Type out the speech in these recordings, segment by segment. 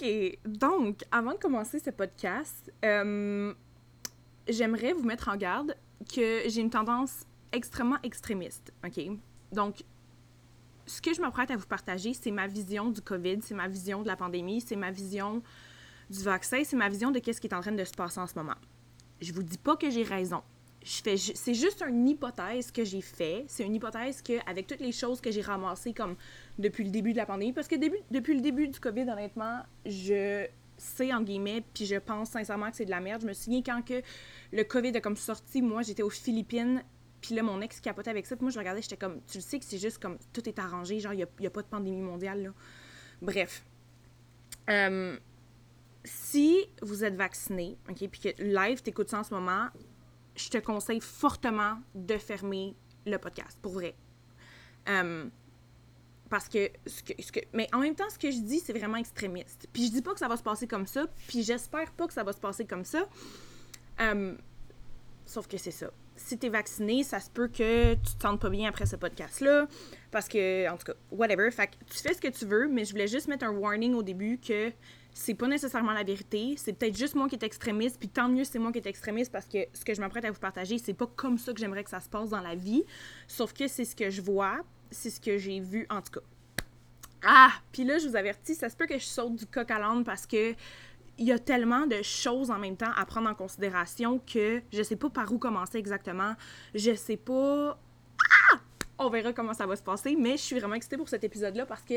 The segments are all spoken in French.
OK. Donc, avant de commencer ce podcast, euh, j'aimerais vous mettre en garde que j'ai une tendance extrêmement extrémiste. OK? Donc, ce que je m'apprête à vous partager, c'est ma vision du COVID, c'est ma vision de la pandémie, c'est ma vision du vaccin, c'est ma vision de ce qui est en train de se passer en ce moment. Je vous dis pas que j'ai raison. C'est juste une hypothèse que j'ai fait. C'est une hypothèse que, avec toutes les choses que j'ai ramassées comme depuis le début de la pandémie, parce que depuis le début du COVID, honnêtement, je sais, en guillemets, puis je pense sincèrement que c'est de la merde. Je me souviens quand que le COVID a comme sorti, moi, j'étais aux Philippines, puis là, mon ex capotait avec ça. Moi, je regardais, j'étais comme, tu le sais que c'est juste comme, tout est arrangé, genre, il n'y a, pas de pandémie mondiale, là. Bref. Euh, si vous êtes vacciné, OK, puis que live, t'écoutes ça en ce moment, je te conseille fortement de fermer le podcast, pour vrai. Euh, parce que ce, que, ce que, Mais en même temps, ce que je dis, c'est vraiment extrémiste. Puis je dis pas que ça va se passer comme ça, puis j'espère pas que ça va se passer comme ça. Euh, sauf que c'est ça. Si t'es vacciné, ça se peut que tu te sentes pas bien après ce podcast-là. Parce que, en tout cas, whatever. Fait que tu fais ce que tu veux, mais je voulais juste mettre un warning au début que c'est pas nécessairement la vérité. C'est peut-être juste moi qui est extrémiste, puis tant mieux c'est moi qui est extrémiste parce que ce que je m'apprête à vous partager, c'est pas comme ça que j'aimerais que ça se passe dans la vie. Sauf que c'est ce que je vois, c'est ce que j'ai vu en tout cas. Ah! Puis là, je vous avertis, ça se peut que je saute du coq à l'âne parce que il y a tellement de choses en même temps à prendre en considération que je sais pas par où commencer exactement. Je sais pas. Ah! On verra comment ça va se passer, mais je suis vraiment excitée pour cet épisode-là parce que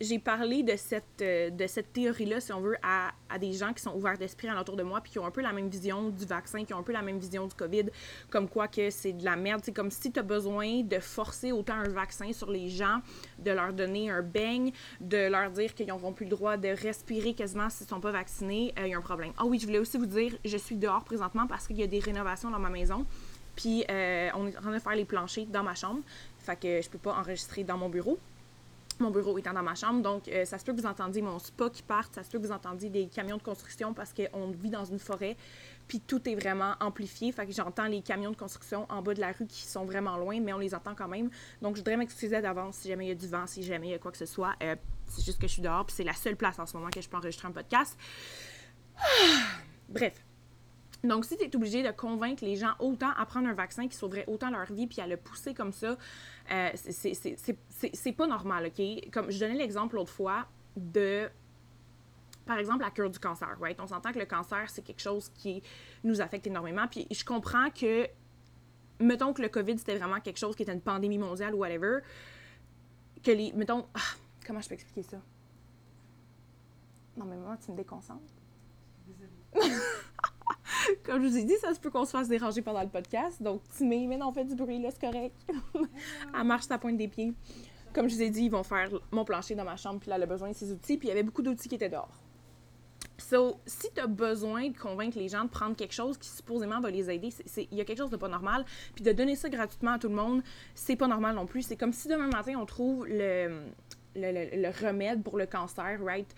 j'ai parlé de cette, euh, de cette théorie-là, si on veut, à, à, des gens qui sont ouverts d'esprit autour de moi, puis qui ont un peu la même vision du vaccin, qui ont un peu la même vision du COVID, comme quoi que c'est de la merde. C'est comme si tu as besoin de forcer autant un vaccin sur les gens, de leur donner un beigne, de leur dire qu'ils n'auront plus le droit de respirer quasiment s'ils ne sont pas vaccinés, il euh, y a un problème. Ah oui, je voulais aussi vous dire, je suis dehors présentement parce qu'il y a des rénovations dans ma maison. Puis euh, on est en train de faire les planchers dans ma chambre. Fait que je peux pas enregistrer dans mon bureau mon bureau étant dans ma chambre. Donc, euh, ça se peut que vous entendiez mon spa qui parte, ça se peut que vous entendiez des camions de construction parce qu'on vit dans une forêt, puis tout est vraiment amplifié. Fait que j'entends les camions de construction en bas de la rue qui sont vraiment loin, mais on les entend quand même. Donc, je voudrais m'excuser d'avance si jamais il y a du vent, si jamais il y a quoi que ce soit. Euh, c'est juste que je suis dehors, puis c'est la seule place en ce moment que je peux enregistrer un podcast. Bref. Donc, si tu es obligé de convaincre les gens autant à prendre un vaccin qui sauverait autant leur vie, puis à le pousser comme ça, euh, c'est pas normal, OK? Comme je donnais l'exemple l'autre fois de par exemple, la cure du cancer, right? On s'entend que le cancer, c'est quelque chose qui nous affecte énormément. Puis je comprends que, mettons que le COVID, c'était vraiment quelque chose qui était une pandémie mondiale ou whatever, que les, mettons, ah, comment je peux expliquer ça? Non, mais moi, tu me déconcentres. Comme je vous ai dit, ça se peut qu'on se fasse déranger pendant le podcast. Donc, Timé, mais non, fait du bruit, là, c'est correct. Elle marche sa pointe des pieds. Comme je vous ai dit, ils vont faire mon plancher dans ma chambre, puis là, elle a besoin de ses outils, puis il y avait beaucoup d'outils qui étaient dehors. So, si tu as besoin de convaincre les gens de prendre quelque chose qui supposément va les aider, il y a quelque chose de pas normal. Puis de donner ça gratuitement à tout le monde, c'est pas normal non plus. C'est comme si demain matin, on trouve le, le, le remède pour le cancer, right?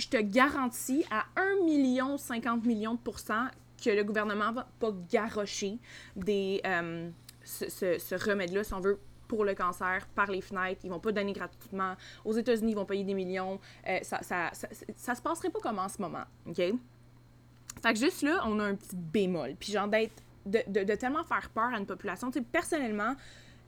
Je te garantis à 1 million 50 millions de pourcents que le gouvernement va pas garrocher des, euh, ce, remède-là, si on veut, pour le cancer par les fenêtres. Ils vont pas donner gratuitement. Aux États-Unis, ils vont payer des millions. Euh, ça, ça, ça, se passerait pas comme en ce moment, OK? Fait que juste là, on a un petit bémol. Puis genre d'être... De, de, de, tellement faire peur à une population. Tu sais, personnellement,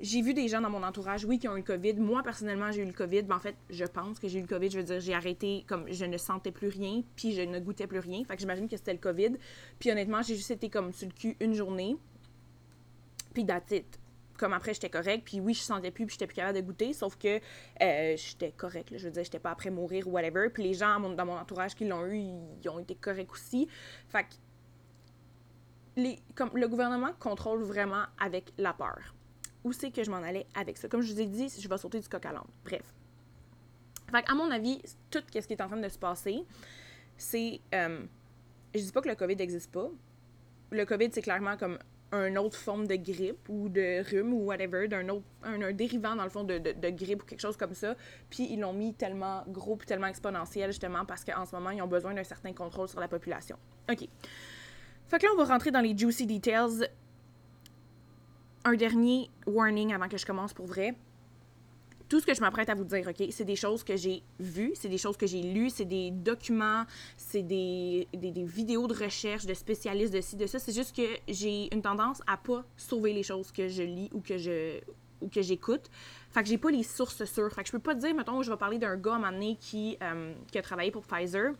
j'ai vu des gens dans mon entourage, oui, qui ont eu le COVID. Moi, personnellement, j'ai eu le COVID. Mais en fait, je pense que j'ai eu le COVID. Je veux dire, j'ai arrêté, comme je ne sentais plus rien, puis je ne goûtais plus rien. Fait que j'imagine que c'était le COVID. Puis honnêtement, j'ai juste été comme sur le cul une journée. Puis it. Comme après, j'étais correct. Puis oui, je sentais plus, puis j'étais plus capable de goûter. Sauf que euh, j'étais correct. Je veux dire, j'étais pas après mourir ou whatever. Puis les gens dans mon entourage qui l'ont eu, ils ont été corrects aussi. Fait que les, comme, le gouvernement contrôle vraiment avec la peur où c'est que je m'en allais avec ça. Comme je vous ai dit, je vais sauter du coq à l'âne. Bref. Fait à mon avis, tout ce qui est en train de se passer, c'est. Euh, je dis pas que le COVID n'existe pas. Le COVID, c'est clairement comme une autre forme de grippe ou de rhume ou whatever, d'un autre, un, dérivant dans le fond de, de, grippe ou quelque chose comme ça. Puis ils l'ont mis tellement gros puis tellement exponentiel justement parce qu'en ce moment, ils ont besoin d'un certain contrôle sur la population. OK. Fait que là, on va rentrer dans les juicy details un dernier warning avant que je commence pour vrai. tout ce que je m'apprête à vous dire, OK, c'est des choses que j'ai vues, c'est des choses que j'ai lues, c'est des documents, c'est des, des, vidéos de recherche de spécialistes de ci, de ça. C'est juste que j'ai une tendance à pas sauver les choses que je lis ou que je ou que j'écoute. Fait que j'ai pas les sources sûres. Fait que je peux pas dire, mettons, je vais parler d'un gars à un moment donné qui, euh, qui a travaillé pour Pfizer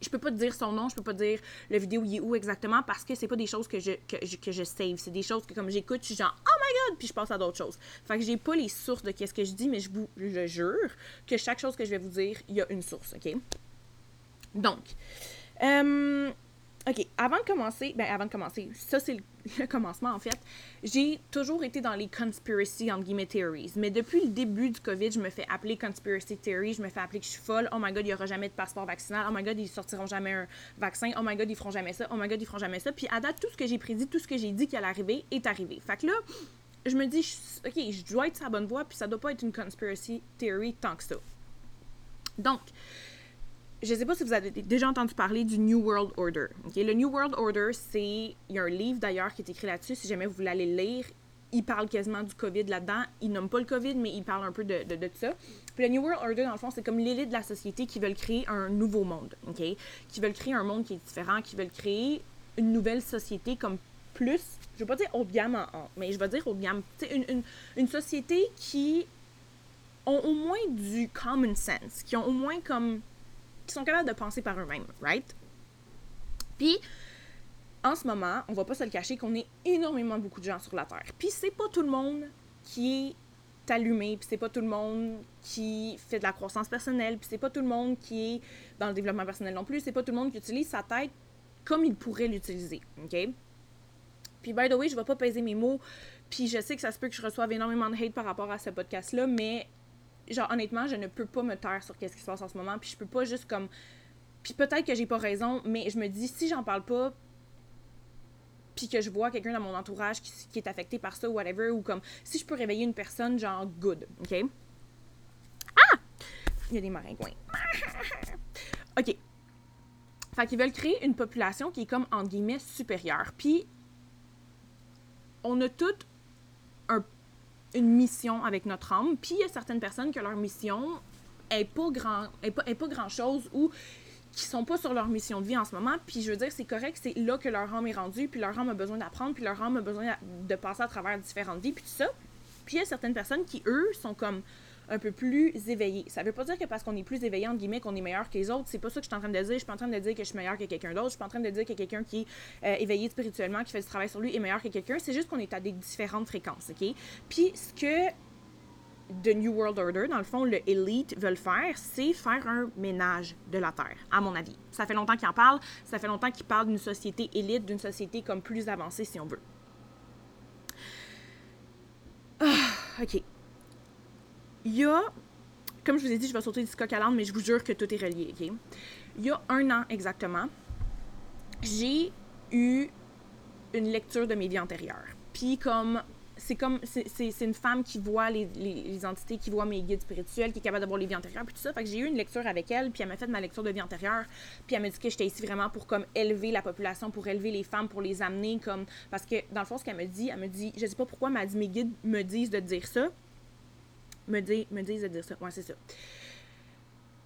je peux pas te dire son nom, je peux pas dire le vidéo il est où exactement parce que c'est pas des choses que je, que, je, que je save. C'est des choses que comme j'écoute, je suis genre oh my god, puis je passe à d'autres choses. Fait que j'ai pas les sources de qu'est-ce que je dis, mais je vous le jure que chaque chose que je vais vous dire, il y a une source, ok? Donc, euh, OK, avant de commencer, ben avant de commencer, ça c'est le, commencement en fait, j'ai toujours été dans les conspiracy, entre guillemets, theories. Mais depuis le début du COVID, je me fais appeler conspiracy theory, je me fais appeler que je suis folle, oh my god, il n'y aura jamais de passeport vaccinal, oh my god, ils sortiront jamais un vaccin, oh my god, ils feront jamais ça, oh my god, ils feront jamais ça. Puis à date, tout ce que j'ai prédit, tout ce que j'ai dit qui allait arriver est arrivé. Fait que là, je me dis, OK, je dois être sur la bonne voie, puis ça doit pas être une conspiracy theory tant que ça. Donc, je sais pas si vous avez déjà entendu parler du New World Order. Le New World Order, c'est. Il y a un livre d'ailleurs qui est écrit là-dessus, si jamais vous voulez aller le lire. Il parle quasiment du COVID là-dedans. Il nomme pas le COVID, mais il parle un peu de, de, ça. Le New World Order, dans le fond, c'est comme l'élite de la société qui veulent créer un nouveau monde? Qui veulent créer un monde qui est différent, qui veulent créer une nouvelle société comme plus, je veux pas dire haut de gamme en, mais je vais dire haut de gamme. Une, une, une société qui ont au moins du common sense, qui ont au moins comme qui sont capables de penser par eux-mêmes, right? Puis, en ce moment, on va pas se le cacher qu'on est énormément beaucoup de gens sur la Terre. Puis c'est pas tout le monde qui est allumé, puis c'est pas tout le monde qui fait de la croissance personnelle, puis c'est pas tout le monde qui est dans le développement personnel non plus, c'est pas tout le monde qui utilise sa tête comme il pourrait l'utiliser, OK? Puis, by the way, je vais pas peser mes mots, puis je sais que ça se peut que je reçoive énormément de hate par rapport à ce podcast-là, mais genre, honnêtement, je ne peux pas me taire sur qu'est-ce qui se passe en ce moment, puis je peux pas juste comme. Puis peut-être que j'ai pas raison, mais je me dis, si j'en parle pas, puis que je vois quelqu'un dans mon entourage qui, est affecté par ça ou whatever, ou comme si je peux réveiller une personne, genre good, ok? Ah! Il y a des maringouins. ok. Fait qu'ils veulent créer une population qui est comme, entre guillemets, supérieure. Puis, on a toutes une mission avec notre âme. Puis il y a certaines personnes que leur mission est pas grand, est pas, est pas grand chose ou qui sont pas sur leur mission de vie en ce moment. Puis je veux dire, c'est correct, c'est là que leur âme est rendue, puis leur âme a besoin d'apprendre, puis leur âme a besoin de passer à travers différentes vies, puis tout ça. Puis il y a certaines personnes qui, eux, sont comme un peu plus éveillé. Ça veut pas dire que parce qu'on est plus éveillé, entre guillemets, qu'on est meilleur que les autres. C'est pas ça que je suis en train de dire. Je suis pas en train de dire que je suis meilleur que quelqu'un d'autre. Je suis pas en train de dire que quelqu'un qui est euh, éveillé spirituellement, qui fait du travail sur lui, est meilleur que quelqu'un. C'est juste qu'on est à des différentes fréquences, OK? Puis ce que The New World Order, dans le fond, le Elite veulent faire, c'est faire un ménage de la Terre, à mon avis. Ça fait longtemps qu'ils en parlent. Ça fait longtemps qu'ils parlent d'une société élite, d'une société comme plus avancée, si on veut. Ah, OK il y a, comme je vous ai dit, je vais sauter du coq à mais je vous jure que tout est relié? Il y a un an exactement, j'ai eu une lecture de mes vies antérieures. Puis comme c'est comme c'est une femme qui voit les, les, entités, qui voit mes guides spirituels, qui est capable de voir les vies antérieures, puis tout ça. Fait que j'ai eu une lecture avec elle, puis elle m'a fait ma lecture de vie antérieure, puis elle m'a dit que j'étais ici vraiment pour comme élever la population, pour élever les femmes, pour les amener comme parce que dans le fond ce qu'elle me dit, elle me dit, je sais pas pourquoi, mais elle dit mes guides me disent de dire ça, me, dit, me disent de dire ça. Ouais, c'est ça.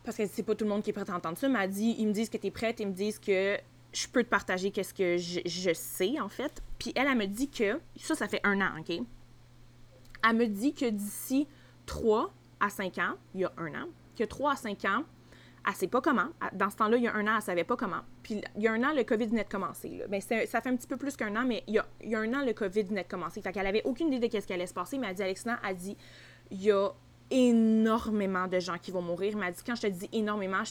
Parce que c'est pas tout le monde qui est prêt à entendre ça. Mais dit, ils me disent que tu es prête, ils me disent que je peux te partager qu'est-ce que je, sais, en fait. Puis elle, elle me dit que, ça, ça fait un an, OK? Elle me dit que d'ici 3 à 5 ans, il y a un an, que 3 à 5 ans, elle sait pas comment. Dans ce temps-là, il y a un an, elle savait pas comment. Puis il y a un an, le COVID venait de commencer. Là. Ben, ça fait un petit peu plus qu'un an, mais il y, a, il y, a, un an, le COVID venait de commencer. Fait qu'elle avait aucune idée de ce qui allait se passer, mais elle dit, Alexina, a dit, il y a énormément de gens qui vont mourir. Mais elle dit, quand je te dis énormément,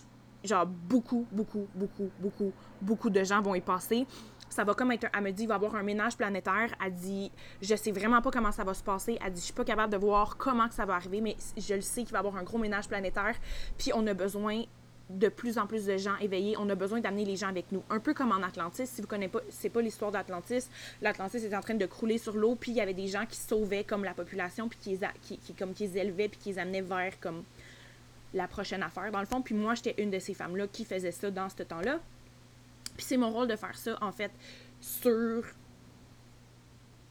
genre beaucoup, beaucoup, beaucoup, beaucoup, beaucoup de gens vont y passer. Ça va comme être, elle me dit, il va y avoir un ménage planétaire. Elle dit, je sais vraiment pas comment ça va se passer. Elle dit, je suis pas capable de voir comment que ça va arriver, mais je le sais qu'il va y avoir un gros ménage planétaire. Puis on a besoin de plus en plus de gens éveillés. On a besoin d'amener les gens avec nous. Un peu comme en Atlantis. Si vous connaissez pas, c'est pas l'histoire d'Atlantis. L'Atlantis est en train de crouler sur l'eau, puis il y avait des gens qui sauvaient comme la population, puis qui, comme, qui les élevaient, puis qui les amenaient vers comme la prochaine affaire, dans le fond. Puis moi, j'étais une de ces femmes-là qui faisait ça dans ce temps-là. Puis c'est mon rôle de faire ça, en fait, sur...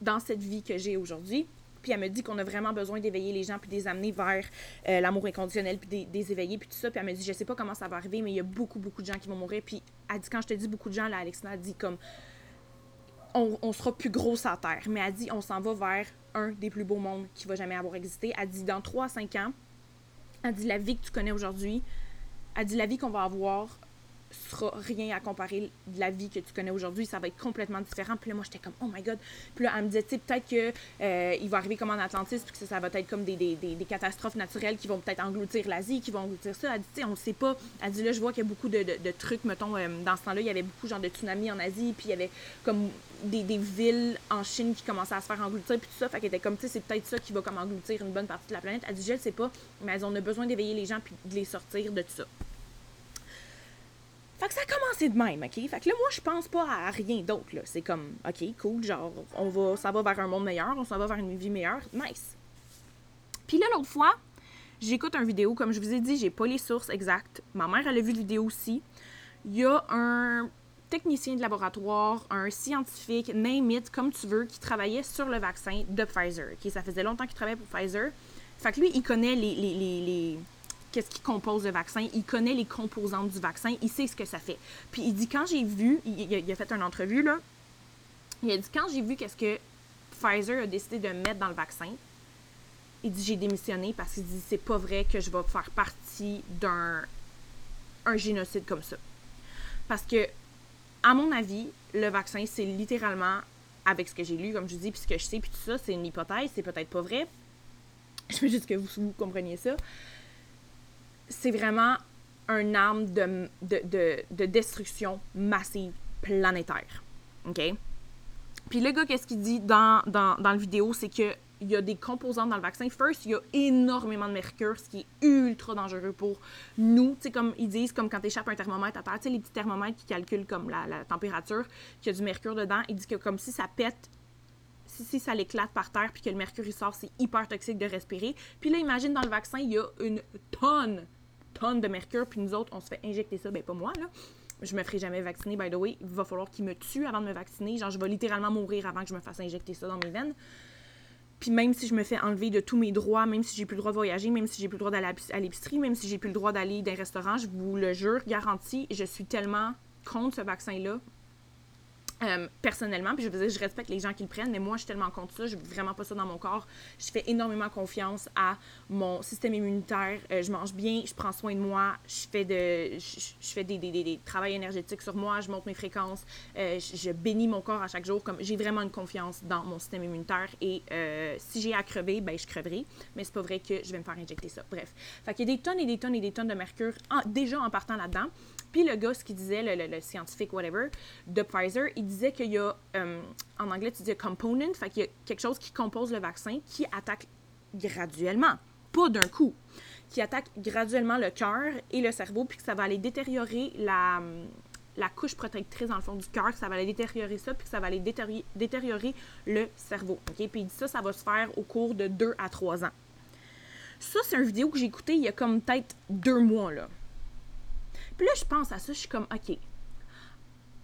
dans cette vie que j'ai aujourd'hui Puis elle me dit qu'on a vraiment besoin d'éveiller les gens puis de les amener vers euh, l'amour inconditionnel puis des, des éveiller puis tout ça. Puis elle me dit, je sais pas comment ça va arriver, mais il y a beaucoup, beaucoup de gens qui vont mourir. Puis elle dit, quand je te dis beaucoup de gens, là, Alexina dit comme, on, on sera plus gros à terre. Mais elle dit, on s'en va vers un des plus beaux mondes qui va jamais avoir existé. Elle dit, dans 3 à 5 ans, elle dit, la vie que tu connais aujourd'hui, elle dit, la vie qu'on va avoir sera rien à comparer de la vie que tu connais aujourd'hui. Ça va être complètement différent. Puis là, moi, j'étais comme, oh my god. Puis là, elle me disait, tu sais, peut-être qu'il euh, va arriver comme en Atlantis, puis que ça, va être comme des, des, des, catastrophes naturelles qui vont peut-être engloutir l'Asie, qui vont engloutir ça. Elle dit, tu sais, on ne sait pas. Elle dit, là, je vois qu'il y a beaucoup de, de, de trucs, mettons, euh, dans ce temps-là, il y avait beaucoup, genre, de tsunamis en Asie, puis il y avait comme des, des villes en Chine qui commençaient à se faire engloutir, puis tout ça. Fait qu'elle était comme, tu sais, c'est peut-être ça qui va comme engloutir une bonne partie de la planète. Elle dit, je ne sais pas, mais on a besoin d'éveiller les gens, puis de les sortir de tout ça. Fait que ça a commencé de même, OK? Fait que là, moi, je pense pas à rien d'autre, là. C'est comme, OK, cool, genre, on va, ça va vers un monde meilleur, on s'en va vers une vie meilleure, nice. Puis là, l'autre fois, j'écoute une vidéo, comme je vous ai dit, j'ai pas les sources exactes. Ma mère, elle a vu la vidéo aussi. Il y a un technicien de laboratoire, un scientifique, name it, comme tu veux, qui travaillait sur le vaccin de Pfizer. OK? Ça faisait longtemps qu'il travaillait pour Pfizer. Fait que lui, il connaît les, les, les, les qu'est-ce qui compose le vaccin, il connaît les composantes du vaccin, il sait ce que ça fait. Puis il dit quand j'ai vu, il, a fait une entrevue là, il a dit quand j'ai vu qu'est-ce que Pfizer a décidé de mettre dans le vaccin, il dit j'ai démissionné parce qu'il dit c'est pas vrai que je vais faire partie d'un un génocide comme ça. Parce que à mon avis, le vaccin c'est littéralement avec ce que j'ai lu comme je dis puis ce que je sais puis tout ça, c'est une hypothèse, c'est peut-être pas vrai. Je veux juste que vous compreniez ça c'est vraiment un arme de, de, de, de, destruction massive planétaire. OK? Puis le gars, qu'est-ce qu'il dit dans, dans, dans la vidéo, c'est que il y a des composantes dans le vaccin. First, il y a énormément de mercure, ce qui est ultra dangereux pour nous. Tu sais, comme ils disent, comme quand tu échappes un thermomètre à terre, tu sais, les petits thermomètres qui calculent comme la, température, qu'il y a du mercure dedans, il dit que comme si ça pète, si, ça l'éclate par terre, puis que le mercure sort, c'est hyper toxique de respirer. Puis là, imagine dans le vaccin, il y a une tonne tonnes de mercure, puis nous autres, on se fait injecter ça. Ben, pas moi, là. Je me ferai jamais vacciner, by the way. Il va falloir qu'il me tue avant de me vacciner. Genre, je vais littéralement mourir avant que je me fasse injecter ça dans mes veines. Puis même si je me fais enlever de tous mes droits, même si j'ai plus le droit de voyager, même si j'ai plus le droit d'aller à l'épicerie, même si j'ai plus le droit d'aller dans restaurant, je vous le jure, garantie, je suis tellement contre ce vaccin-là. Euh, personnellement, puis je veux je respecte les gens qui le prennent, mais moi, je suis tellement contre ça, je veux vraiment pas ça dans mon corps. Je fais énormément confiance à mon système immunitaire. Euh, je mange bien, je prends soin de moi, je fais de, je, fais des, des, des, des, travails énergétiques sur moi, je monte mes fréquences, euh, je, bénis mon corps à chaque jour. Comme j'ai vraiment une confiance dans mon système immunitaire et si j'ai à crever, ben je creverai. Mais c'est pas vrai que je vais me faire injecter ça. Bref, fait qu'il y a des tonnes et des tonnes et des tonnes de mercure déjà en partant là-dedans. Puis le gars, ce qu'il disait, le, scientifique, whatever, de Pfizer, il disait qu'il y a, euh, en anglais, tu dis component, fait qu'il y a quelque chose qui compose le vaccin qui attaque graduellement, pas d'un coup, qui attaque graduellement le cœur et le cerveau, puis que ça va aller détériorer la, la couche protectrice dans le fond du cœur, que ça va aller détériorer ça, puis que ça va aller détériorer, le cerveau. Puis il dit ça, ça va se faire au cours de 2 à 3 ans. Ça, c'est une vidéo que j'ai écoutée il y a comme peut-être deux mois, là. Puis là, je pense à ça, je suis comme, OK,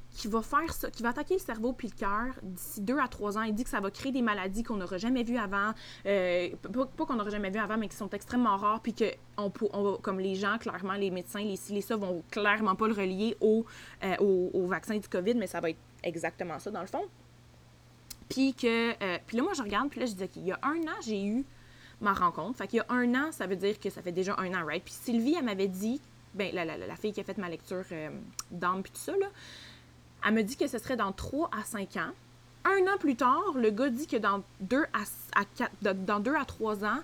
qui va faire ça, qui va attaquer le cerveau puis le cœur d'ici deux à trois ans. Il dit que ça va créer des maladies qu'on n'aura jamais vues avant, euh, pas, qu'on n'aura jamais vues avant, mais qui sont extrêmement rares, puis que comme les gens, clairement, les médecins, les ci, les ça, vont clairement pas le relier au, euh, vaccin du COVID, mais ça va être exactement ça dans le fond. Puis que, euh, puis là, moi, je regarde, puis là, je dis, OK, il y a un an, j'ai eu ma rencontre. Fait qu'il y a un an, ça veut dire que ça fait déjà un an, right? Puis Sylvie, elle m'avait dit, ben, la, la, la, fille qui a fait ma lecture euh, d'âme puis tout ça, là, elle me dit que ce serait dans 3 à 5 ans. Un an plus tard, le gars dit que dans 2 à, à 4, dans 2 à 3 ans,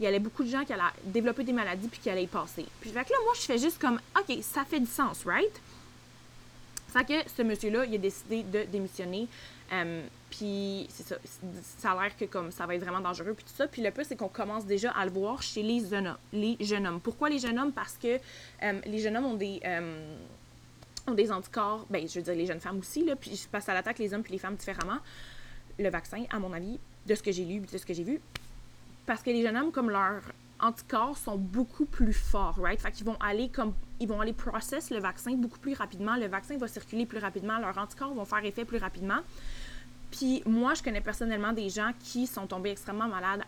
il y avait beaucoup de gens qui allaient développer des maladies puis qui allaient y passer. Puis fait que là, moi, je fais juste comme, OK, ça fait du sens, right? Fait que ce monsieur-là, il a décidé de démissionner. Euh, puis c'est ça, ça a l'air que comme ça va être vraiment dangereux puis tout ça. Puis le plus c'est qu'on commence déjà à le voir chez les jeunes hommes. Les jeunes hommes. Pourquoi les jeunes hommes? Parce que euh, les jeunes hommes ont des euh, ont des anticorps. Ben je veux dire les jeunes femmes aussi là. Puis je passe à l'attaque les hommes puis les femmes différemment. Le vaccin, à mon avis, de ce que j'ai lu, de ce que j'ai vu, parce que les jeunes hommes comme leurs anticorps sont beaucoup plus forts, right? Fait qu'ils vont aller comme ils vont aller process le vaccin beaucoup plus rapidement. Le vaccin va circuler plus rapidement. Leurs anticorps vont faire effet plus rapidement. Puis moi, je connais personnellement des gens qui sont tombés extrêmement malades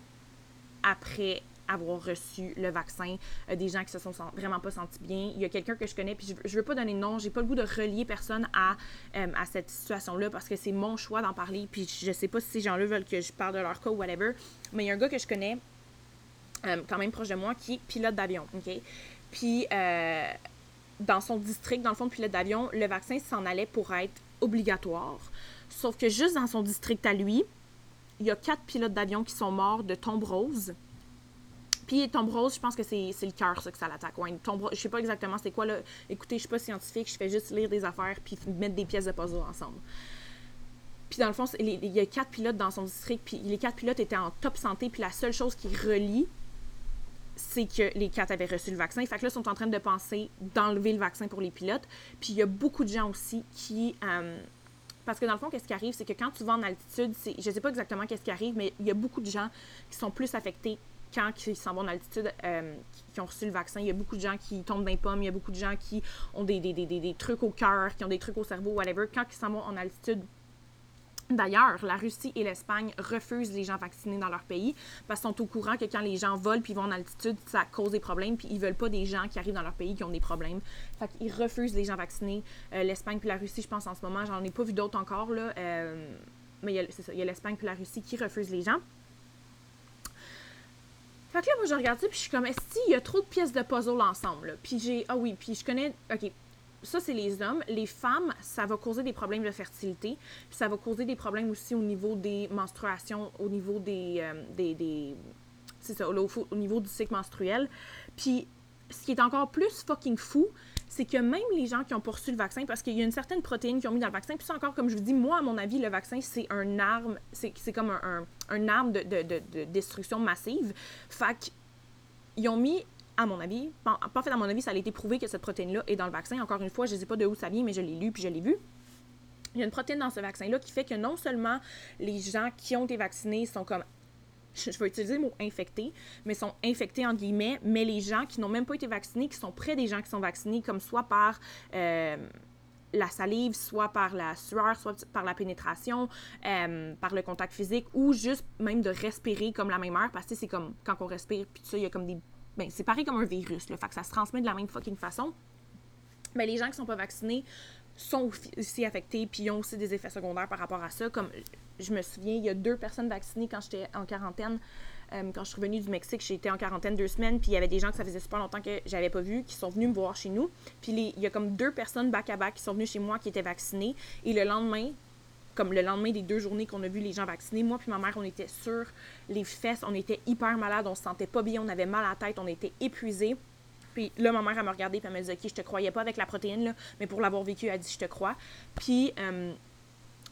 après avoir reçu le vaccin, euh, des gens qui se sont vraiment pas sentis bien. Il y a quelqu'un que je connais, puis je, je veux pas donner de nom, j'ai pas le goût de relier personne à, euh, à cette situation-là parce que c'est mon choix d'en parler, puis je sais pas si ces gens-là veulent que je parle de leur cas ou whatever, mais il y a un gars que je connais, euh, quand même proche de moi, qui est pilote d'avion, OK? Puis, dans son district, dans le fond pilote d'avion, le vaccin s'en allait pour être obligatoire, sauf que juste dans son district à lui, il y a quatre pilotes d'avion qui sont morts de tombe rose puis tombe rose, je pense que c'est le cœur, ça, que ça l'attaque. Ouais, tombe je sais pas exactement c'est quoi, là. Écoutez, je suis pas scientifique, je fais juste lire des affaires puis mettre des pièces de puzzle ensemble. Puis dans le fond, il y a quatre pilotes dans son district, puis les quatre pilotes étaient en top santé, puis la seule chose qui relie, c'est que les quatre avaient reçu le vaccin. Fait que là, ils sont en train de penser d'enlever le vaccin pour les pilotes. Puis il y a beaucoup de gens aussi qui... Euh, parce que dans le fond, qu'est-ce qui arrive, c'est que quand tu vas en altitude, je sais pas exactement qu'est-ce qui arrive, mais il y a beaucoup de gens qui sont plus affectés quand ils s'en vont en altitude, euh, qui, ont reçu le vaccin, il y a beaucoup de gens qui tombent dans les pommes, il y a beaucoup de gens qui ont des, des, des, des trucs au cœur, qui ont des trucs au cerveau, whatever, quand ils s'en vont en altitude. D'ailleurs, la Russie et l'Espagne refusent les gens vaccinés dans leur pays parce qu'ils sont au courant que quand les gens volent puis vont en altitude, ça cause des problèmes puis ils veulent pas des gens qui arrivent dans leur pays qui ont des problèmes. Fait qu'ils refusent les gens vaccinés. Euh, L'Espagne puis la Russie, je pense en ce moment, j'en ai pas vu d'autres encore là, euh, mais c'est ça, il y a l'Espagne puis la Russie qui refusent les gens. Fait que là, moi, je regarde ça, puis je suis comme, est-ce qu'il y a trop de pièces de puzzle ensemble? Puis j'ai, ah oui, puis je connais, ok, ça, c'est les hommes. Les femmes, ça va causer des problèmes de fertilité. Puis ça va causer des problèmes aussi au niveau des menstruations, au niveau des. Euh, des, c'est ça, au, au, niveau du cycle menstruel. Puis ce qui est encore plus fucking fou, c'est que même les gens qui ont poursu le vaccin, parce qu'il y a une certaine protéine qu'ils ont mis dans le vaccin, puis ça encore, comme je vous dis, moi, à mon avis, le vaccin, c'est un arme, c'est comme un, un, arme de, de, de, destruction massive. Fait qu'ils ont mis à mon avis, pas fait à mon avis, ça a été prouvé que cette protéine-là est dans le vaccin. Encore une fois, je ne sais pas de où ça vient, mais je l'ai lu puis je l'ai vu. Il y a une protéine dans ce vaccin-là qui fait que non seulement les gens qui ont été vaccinés sont comme je vais utiliser le mot infectés, mais sont infectés en guillemets, mais les gens qui n'ont même pas été vaccinés, qui sont près des gens qui sont vaccinés, comme soit par euh, la salive, soit par la sueur, soit par la pénétration, euh, par le contact physique, ou juste même de respirer comme la même heure, parce que c'est comme quand on respire, puis ça, il y a comme des... Ben, c'est pareil comme un virus, le fait que ça se transmet de la même fucking façon. Mais les gens qui sont pas vaccinés sont aussi affectés, puis ont aussi des effets secondaires par rapport à ça, comme je me souviens, il y a deux personnes vaccinées quand j'étais en quarantaine. Euh, quand je suis revenue du Mexique, été en quarantaine deux semaines, puis il y avait des gens que ça faisait super longtemps que j'avais pas vu, qui sont venus me voir chez nous. Puis il y a comme deux personnes back-à-back qui sont venues chez moi qui étaient vaccinées. Et le lendemain, comme le lendemain des deux journées qu'on a vu les gens vaccinés, moi puis ma mère, on était sur les fesses, on était hyper malade, on se sentait pas bien, on avait mal à la tête, on était épuisés. Puis là, ma mère, elle m'a regardé, puis elle m'a dit, OK, je te croyais pas avec la protéine, là, mais pour l'avoir vécu, elle dit, je te crois. Puis, euh,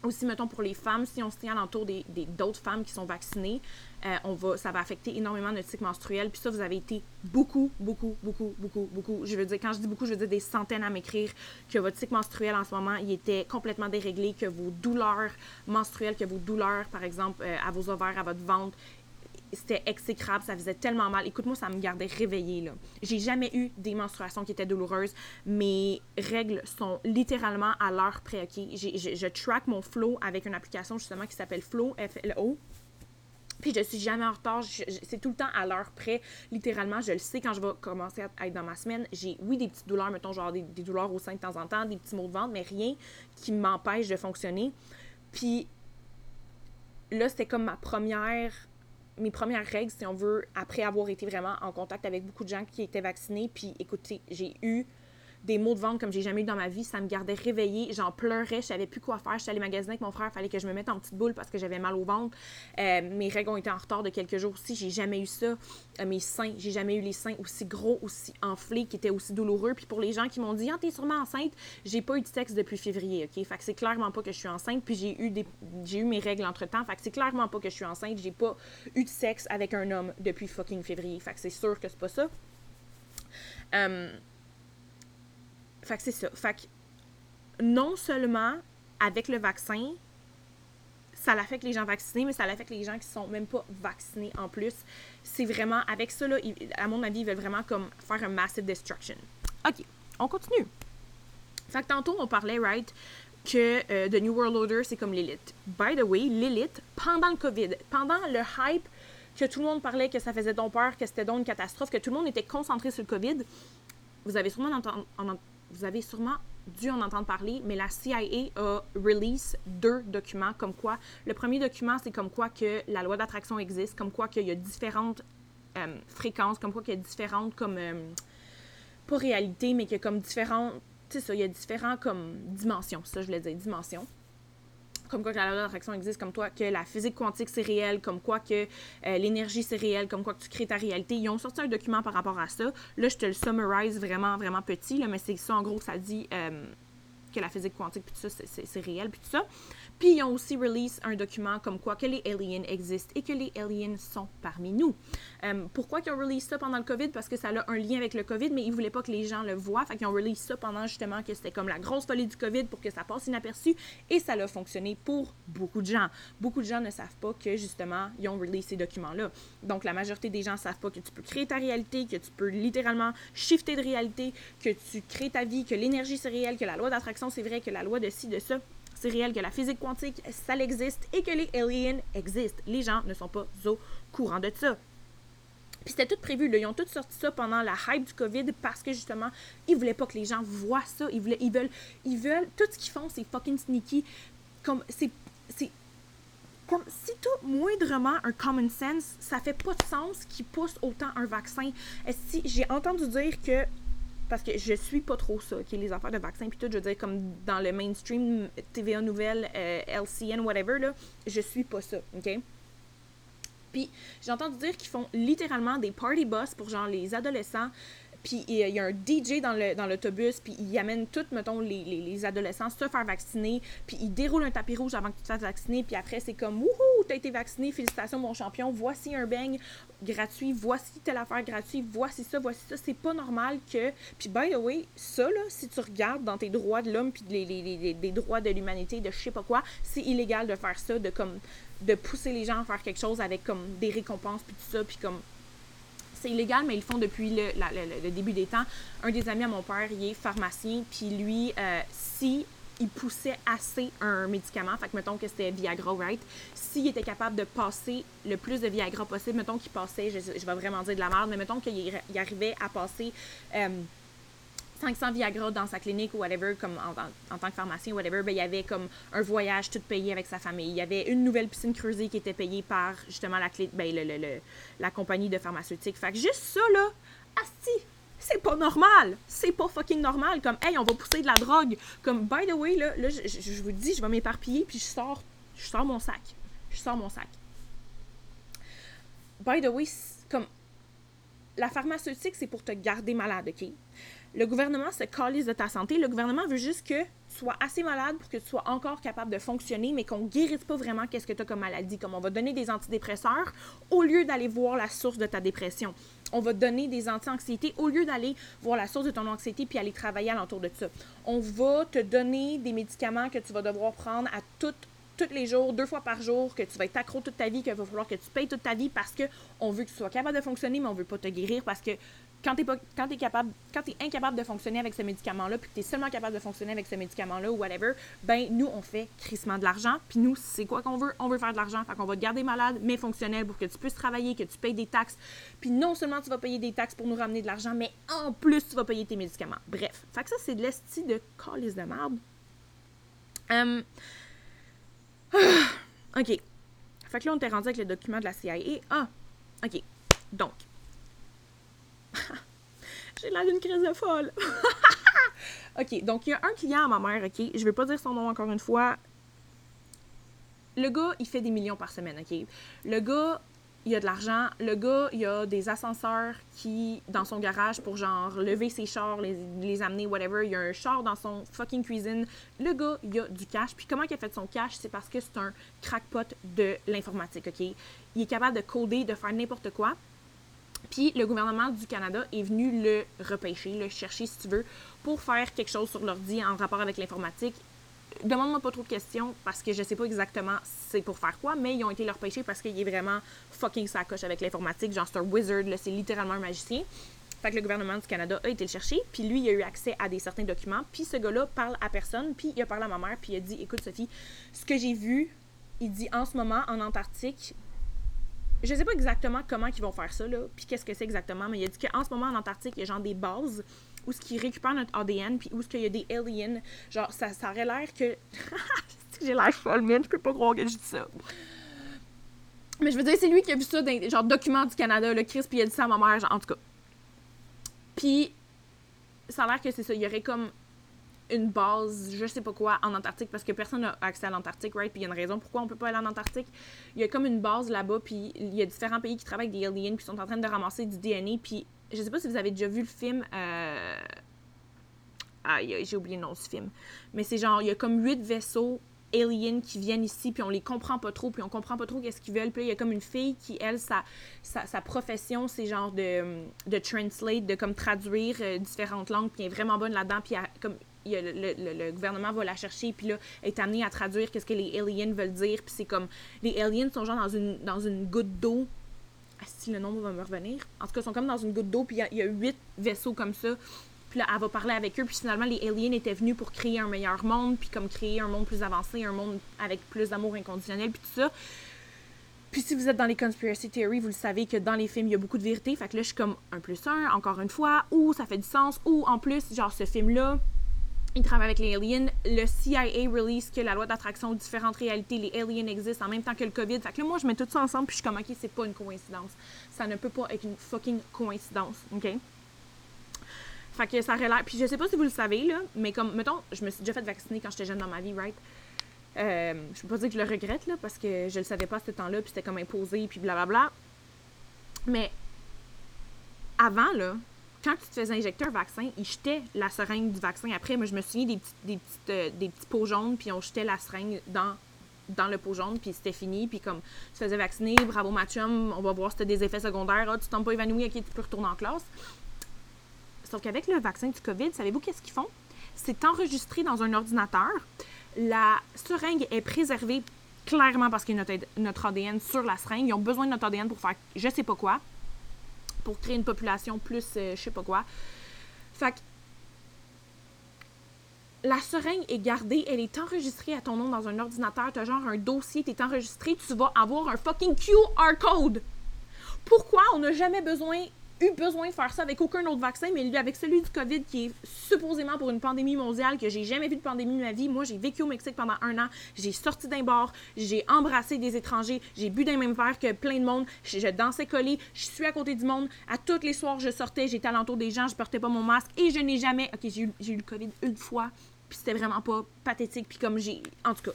aussi, mettons, pour les femmes, si on se tient alentour des, d'autres femmes qui sont vaccinées, euh, on va, ça va affecter énormément notre cycle menstruel. Puis ça, vous avez été beaucoup, beaucoup, beaucoup, beaucoup, beaucoup. Je veux dire, quand je dis beaucoup, je veux dire des centaines à m'écrire que votre cycle menstruel en ce moment, il était complètement déréglé, que vos douleurs menstruelles, que vos douleurs, par exemple, euh, à vos ovaires, à votre ventre, c'était exécrable, ça faisait tellement mal. Écoute-moi, ça me gardait réveillée, là. J'ai jamais eu des menstruations qui étaient douloureuses. Mes règles sont littéralement à l'heure près, OK? je track mon flow avec une application, justement, qui s'appelle Flow, F-L-O. Puis je suis jamais en retard, c'est tout le temps à l'heure près, littéralement, je le sais quand je vais commencer à être dans ma semaine. J'ai, oui, des petites douleurs, mettons, genre des, des douleurs au sein de temps en temps, des petits maux de ventre, mais rien qui m'empêche de fonctionner. Puis là, c'était comme ma première mes premières règles, si on veut, après avoir été vraiment en contact avec beaucoup de gens qui étaient vaccinés. Puis écoutez, j'ai eu des maux de ventre comme j'ai jamais eu dans ma vie. Ça me gardait réveillée. J'en pleurais. Je savais plus quoi faire. Je suis allée magasiner avec mon frère. Il fallait que je me mette en petite boule parce que j'avais mal au ventre. Euh, mes règles ont été en retard de quelques jours aussi. J'ai jamais eu ça. Euh, mes seins, j'ai jamais eu les seins aussi gros, aussi enflés, qui étaient aussi douloureux. Puis pour les gens qui m'ont dit, ah, t'es sûrement enceinte, j'ai pas eu de sexe depuis février. OK? Fait c'est clairement pas que je suis enceinte. Puis j'ai eu, des... j'ai eu mes règles entre temps. Fait c'est clairement pas que je suis enceinte. J'ai pas eu de sexe avec un homme depuis fucking février. Fait c'est sûr que c'est pas ça. Euh, fait que c'est ça. Fait que non seulement avec le vaccin, ça l'affecte les gens vaccinés, mais ça l'affecte les gens qui sont même pas vaccinés en plus. C'est vraiment, avec ça, là, à mon avis, ils veulent vraiment comme faire un massive destruction. OK, on continue. Fait que tantôt, on parlait, right, que euh, The New World Order, c'est comme l'élite. By the way, l'élite, pendant le COVID, pendant le hype que tout le monde parlait que ça faisait donc peur, que c'était donc une catastrophe, que tout le monde était concentré sur le COVID, vous avez sûrement, vous avez sûrement dû en entendre parler, mais la CIA a release deux documents comme quoi. Le premier document, c'est comme quoi que la loi d'attraction existe, comme quoi qu'il y a différentes euh, fréquences, comme quoi qu'il y a différentes comme euh, pas réalité, mais qu'il y a comme différentes, tu sais ça, il y a différentes comme dimensions, ça je voulais dire, dimensions comme quoi que la loi d'attraction existe, comme toi, que la physique quantique c'est réel, comme quoi que euh, l'énergie c'est réel, comme quoi que tu crées ta réalité. Ils ont sorti un document par rapport à ça. Là, je te le summarize vraiment, vraiment petit, là, mais c'est ça, en gros, ça dit euh, que la physique quantique, puis tout ça, c'est réel, puis tout ça. Puis ils ont aussi release un document comme quoi que les aliens existent et que les aliens sont parmi nous. Euh, pourquoi ils ont release ça pendant le COVID? Parce que ça a un lien avec le COVID, mais ils voulaient pas que les gens le voient. Fait qu'ils ont release ça pendant justement que c'était comme la grosse folie du COVID pour que ça passe inaperçu. Et ça a fonctionné pour beaucoup de gens. Beaucoup de gens ne savent pas que justement, ils ont release ces documents-là. Donc la majorité des gens savent pas que tu peux créer ta réalité, que tu peux littéralement shifter de réalité, que tu crées ta vie, que l'énergie c'est réel, que la loi d'attraction c'est vrai, que la loi de ci, de ça c'est réel que la physique quantique, ça existe et que les aliens existent. Les gens ne sont pas au courant de ça. Puis c'était tout prévu, là. ils ont tout sorti ça pendant la hype du COVID parce que justement, ils voulaient pas que les gens voient ça. Ils, voulaient, ils veulent, ils veulent, tout ce qu'ils font, c'est fucking sneaky. Comme, c'est, c'est, comme, si tout moindrement un common sense, ça fait pas de sens qu'ils poussent autant un vaccin. Si j'ai entendu dire que parce que je suis pas trop ça, qui les affaires de vaccins puis tout, je veux dire comme dans le mainstream TVA Nouvelle, euh, LCN whatever là, je suis pas ça, OK? Puis j'ai entendu dire qu'ils font littéralement des party bus pour genre les adolescents puis il y a un DJ dans, le, dans l'autobus, puis il amène tous, mettons, les, les, les, adolescents se faire vacciner, puis il déroule un tapis rouge avant que tu te fasses vacciner, puis après, c'est comme, wouhou, t'as été vacciné, félicitations, mon champion, voici un bang gratuit, voici telle affaire gratuite, voici ça, voici ça. C'est pas normal que. Puis, by the way, ça, là, si tu regardes dans tes droits de l'homme, puis les, les, les, droits de l'humanité, de je sais pas quoi, c'est illégal de faire ça, de comme de pousser les gens à faire quelque chose avec comme des récompenses puis tout ça puis comme c'est illégal, mais ils le font depuis le, début des temps. Un des amis à mon père, il est pharmacien, puis lui, euh, si il poussait assez un médicament, fait que mettons que c'était Viagra, right? S'il était capable de passer le plus de Viagra possible, mettons qu'il passait, je, vais vraiment dire de la merde, mais mettons qu'il arrivait à passer euh, 500 Viagra dans sa clinique ou whatever, comme en, tant que pharmacien ou whatever, ben, il y avait comme un voyage tout payé avec sa famille. Il y avait une nouvelle piscine creusée qui était payée par justement la, clé, ben, le, la compagnie de pharmaceutique. Fait que juste ça, là, asti, c'est pas normal. C'est pas fucking normal. Comme, hey, on va pousser de la drogue. Comme, by the way, là, là je, je vous dis, je vais m'éparpiller, puis je sors, je sors mon sac. Je sors mon sac. By the way, comme, la pharmaceutique, c'est pour te garder malade, OK? Le gouvernement se calise de ta santé. Le gouvernement veut juste que tu sois assez malade pour que tu sois encore capable de fonctionner, mais qu'on ne guérisse pas vraiment qu'est-ce que tu as comme maladie. Comme on va donner des antidépresseurs au lieu d'aller voir la source de ta dépression. On va donner des anti-anxiétés au lieu d'aller voir la source de ton anxiété puis aller travailler alentour de ça. On va te donner des médicaments que tu vas devoir prendre à toutes tous les jours, deux fois par jour, que tu vas être accro toute ta vie, qu'il va falloir que tu payes toute ta vie parce qu'on veut que tu sois capable de fonctionner, mais on veut pas te guérir parce que quand tu es, incapable de fonctionner avec ce médicament-là, puis que tu es seulement capable de fonctionner avec ce médicament-là ou whatever, ben nous, on fait crissement de l'argent. Puis nous, c'est quoi qu'on veut? On veut faire de l'argent. Fait qu'on va te garder malade, mais fonctionnel pour que tu puisses travailler, que tu payes des taxes. Puis non seulement tu vas payer des taxes pour nous ramener de l'argent, mais en plus, tu vas payer tes médicaments. Bref. Fait que ça, c'est de l'esti de calice de merde. Hum. OK. Fait que là, on t'est rendu avec le document de la CIA. Ah, OK. Donc. J'ai l'air d'une crise de folle. OK, donc il y a un client à ma mère, OK? Je vais pas dire son nom encore une fois. Le gars, il fait des millions par semaine, OK? Le gars, il a de l'argent. Le gars, il a des ascenseurs qui, dans son garage, pour genre lever ses chars, les, amener, whatever. Il y a un char dans son fucking cuisine. Le gars, il a du cash. Puis comment il a fait son cash? C'est parce que c'est un crackpot de l'informatique, OK? Il est capable de coder, de faire n'importe quoi. Puis le gouvernement du Canada est venu le repêcher, le chercher si tu veux, pour faire quelque chose sur l'ordi en rapport avec l'informatique demande-moi pas trop de questions parce que je sais pas exactement c'est pour faire quoi, mais ils ont été leur pêcher parce qu'il est vraiment fucking sacoche avec l'informatique. Genre, c'est un wizard, c'est littéralement un magicien. Fait que le gouvernement du Canada a été le chercher, puis lui, il a eu accès à des certains documents, puis ce gars-là parle à personne, puis il a parlé à ma mère, puis il a dit Écoute, Sophie, ce que j'ai vu, il dit en ce moment en Antarctique, je sais pas exactement comment ils vont faire ça, là, puis qu'est-ce que c'est exactement, mais il a dit qu'en ce moment en Antarctique, il y a genre des bases où ce qui récupère notre ADN, puis où ce qu'il y a des aliens. Genre, ça, aurait l'air que. j'ai l'air folle, man, je peux pas croire que je dis ça. Mais je veux dire, c'est lui qui a vu ça dans genre documents du Canada, le Chris, puis il a dit ça à ma mère, genre, en tout cas. Puis, ça a l'air que c'est ça. Il y aurait comme une base, je sais pas quoi, en Antarctique, parce que personne n'a accès à l'Antarctique, right? Puis il y a une raison pourquoi on peut pas aller en Antarctique. Il y a comme une base là-bas, puis il y a différents pays qui travaillent avec des aliens, puis sont en train de ramasser du DNA, puis je sais pas si vous avez déjà vu le film. Euh... Ah, j'ai oublié le nom du film. Mais c'est genre, il y a comme huit vaisseaux aliens qui viennent ici, puis on les comprend pas trop, puis on comprend pas trop qu'est-ce qu'ils veulent. Puis il y a comme une fille qui, elle, sa, sa, profession, c'est genre de, de translate, de comme traduire euh, différentes langues, puis elle est vraiment bonne là-dedans, puis comme le, gouvernement va la chercher, puis là, est amenée à traduire qu'est-ce que les aliens veulent dire, puis c'est comme, les aliens sont genre dans une, dans une goutte d'eau, ah, si le nom va me revenir, en tout cas, ils sont comme dans une goutte d'eau, puis il y, a huit vaisseaux comme ça, puis là, elle va parler avec eux, puis finalement, les aliens étaient venus pour créer un meilleur monde, puis comme créer un monde plus avancé, un monde avec plus d'amour inconditionnel, puis tout ça. Puis si vous êtes dans les conspiracy theories, vous le savez que dans les films, il y a beaucoup de vérité. Fait que là, je suis comme un plus un, encore une fois, ou ça fait du sens, ou en plus, genre, ce film-là, il travaille avec les aliens. Le CIA release que la loi d'attraction différentes réalités, les aliens existent en même temps que le COVID. Fait que là, moi, je mets tout ça ensemble, puis je suis comme, OK, c'est pas une coïncidence. Ça ne peut pas être une fucking coïncidence, OK? Fait que ça aurait. Puis je sais pas si vous le savez, là, mais comme, mettons, je me suis déjà fait vacciner quand j'étais jeune dans ma vie, right? Euh, je peux pas dire que je le regrette, là, parce que je le savais pas à ce temps-là, puis c'était comme imposé, puis blablabla. Mais avant, là, quand tu te faisais injecter un vaccin, ils jetaient la seringue du vaccin. Après, moi, je me souviens des, petits, des, petites, euh, des petits pots jaunes, puis on jetait la seringue dans, dans le pot jaune, puis c'était fini. Puis comme tu faisais vacciner, bravo Mathium, on va voir si tu as des effets secondaires. Ah, tu t'en pas évanoui, ok, tu peux retourner en classe. Sauf qu'avec le vaccin du COVID, savez-vous qu'est-ce qu'ils font? C'est enregistré dans un ordinateur. La seringue est préservée clairement parce qu'il y a notre, ADN sur la seringue. Ils ont besoin de notre ADN pour faire je sais pas quoi, pour créer une population plus euh, je sais pas quoi. Fait la seringue est gardée, elle est enregistrée à ton nom dans un ordinateur, tu as genre un dossier, tu es enregistré, tu vas avoir un fucking QR code. Pourquoi on n'a jamais besoin eu besoin de faire ça avec aucun autre vaccin, mais avec celui du COVID qui est supposément pour une pandémie mondiale, que j'ai jamais vu de pandémie de ma vie. Moi, j'ai vécu au Mexique pendant un an, j'ai sorti d'un bar, j'ai embrassé des étrangers, j'ai bu d'un même verre que plein de monde, je, dansais collé, je suis à côté du monde. À tous les soirs, je sortais, j'étais alentour des gens, je portais pas mon masque et je n'ai jamais. Ok, j'ai eu, eu le COVID une fois, puis c'était vraiment pas pathétique, puis comme j'ai. En tout cas,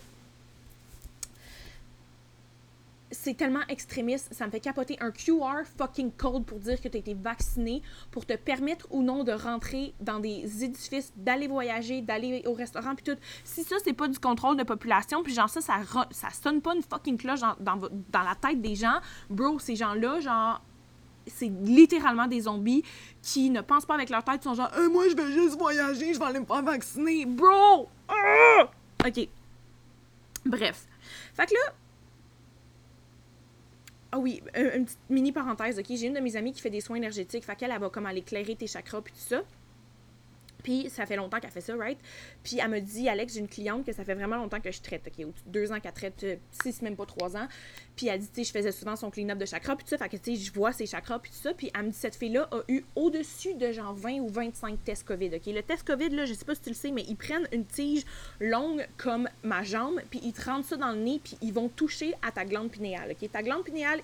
c'est tellement extrémiste, ça me fait capoter un QR fucking code pour dire que tu as été vacciné, pour te permettre ou non de rentrer dans des édifices, d'aller voyager, d'aller au restaurant, puis tout. Si ça, c'est pas du contrôle de population, puis genre ça, ça, ça sonne pas une fucking cloche dans, dans, la tête des gens, bro, ces gens-là, genre, c'est littéralement des zombies qui ne pensent pas avec leur tête, ils sont genre, moi, je vais juste voyager, je vais aller me faire vacciner, bro! Ah! Ok. Bref. Fait que là, ah oui, une petite mini parenthèse, ok? J'ai une de mes amies qui fait des soins énergétiques, fait qu'elle, elle va comme aller éclairer tes chakras puis tout ça. Puis ça fait longtemps qu'elle fait ça, right? Puis elle me dit, Alex, j'ai une cliente que ça fait vraiment longtemps que je traite, OK? Deux ans qu'elle traite, euh, six, même pas trois ans. Puis elle dit, tu sais, je faisais souvent son clean-up de chakras, puis tout ça. Fait que, tu sais, je vois ses chakras, puis tout ça. Puis elle me dit, cette fille-là a eu au-dessus de genre 20 ou 25 tests COVID, OK? Le test COVID, là, je sais pas si tu le sais, mais ils prennent une tige longue comme ma jambe, puis ils te ça dans le nez, puis ils vont toucher à ta glande pinéale, OK? Ta glande pinéale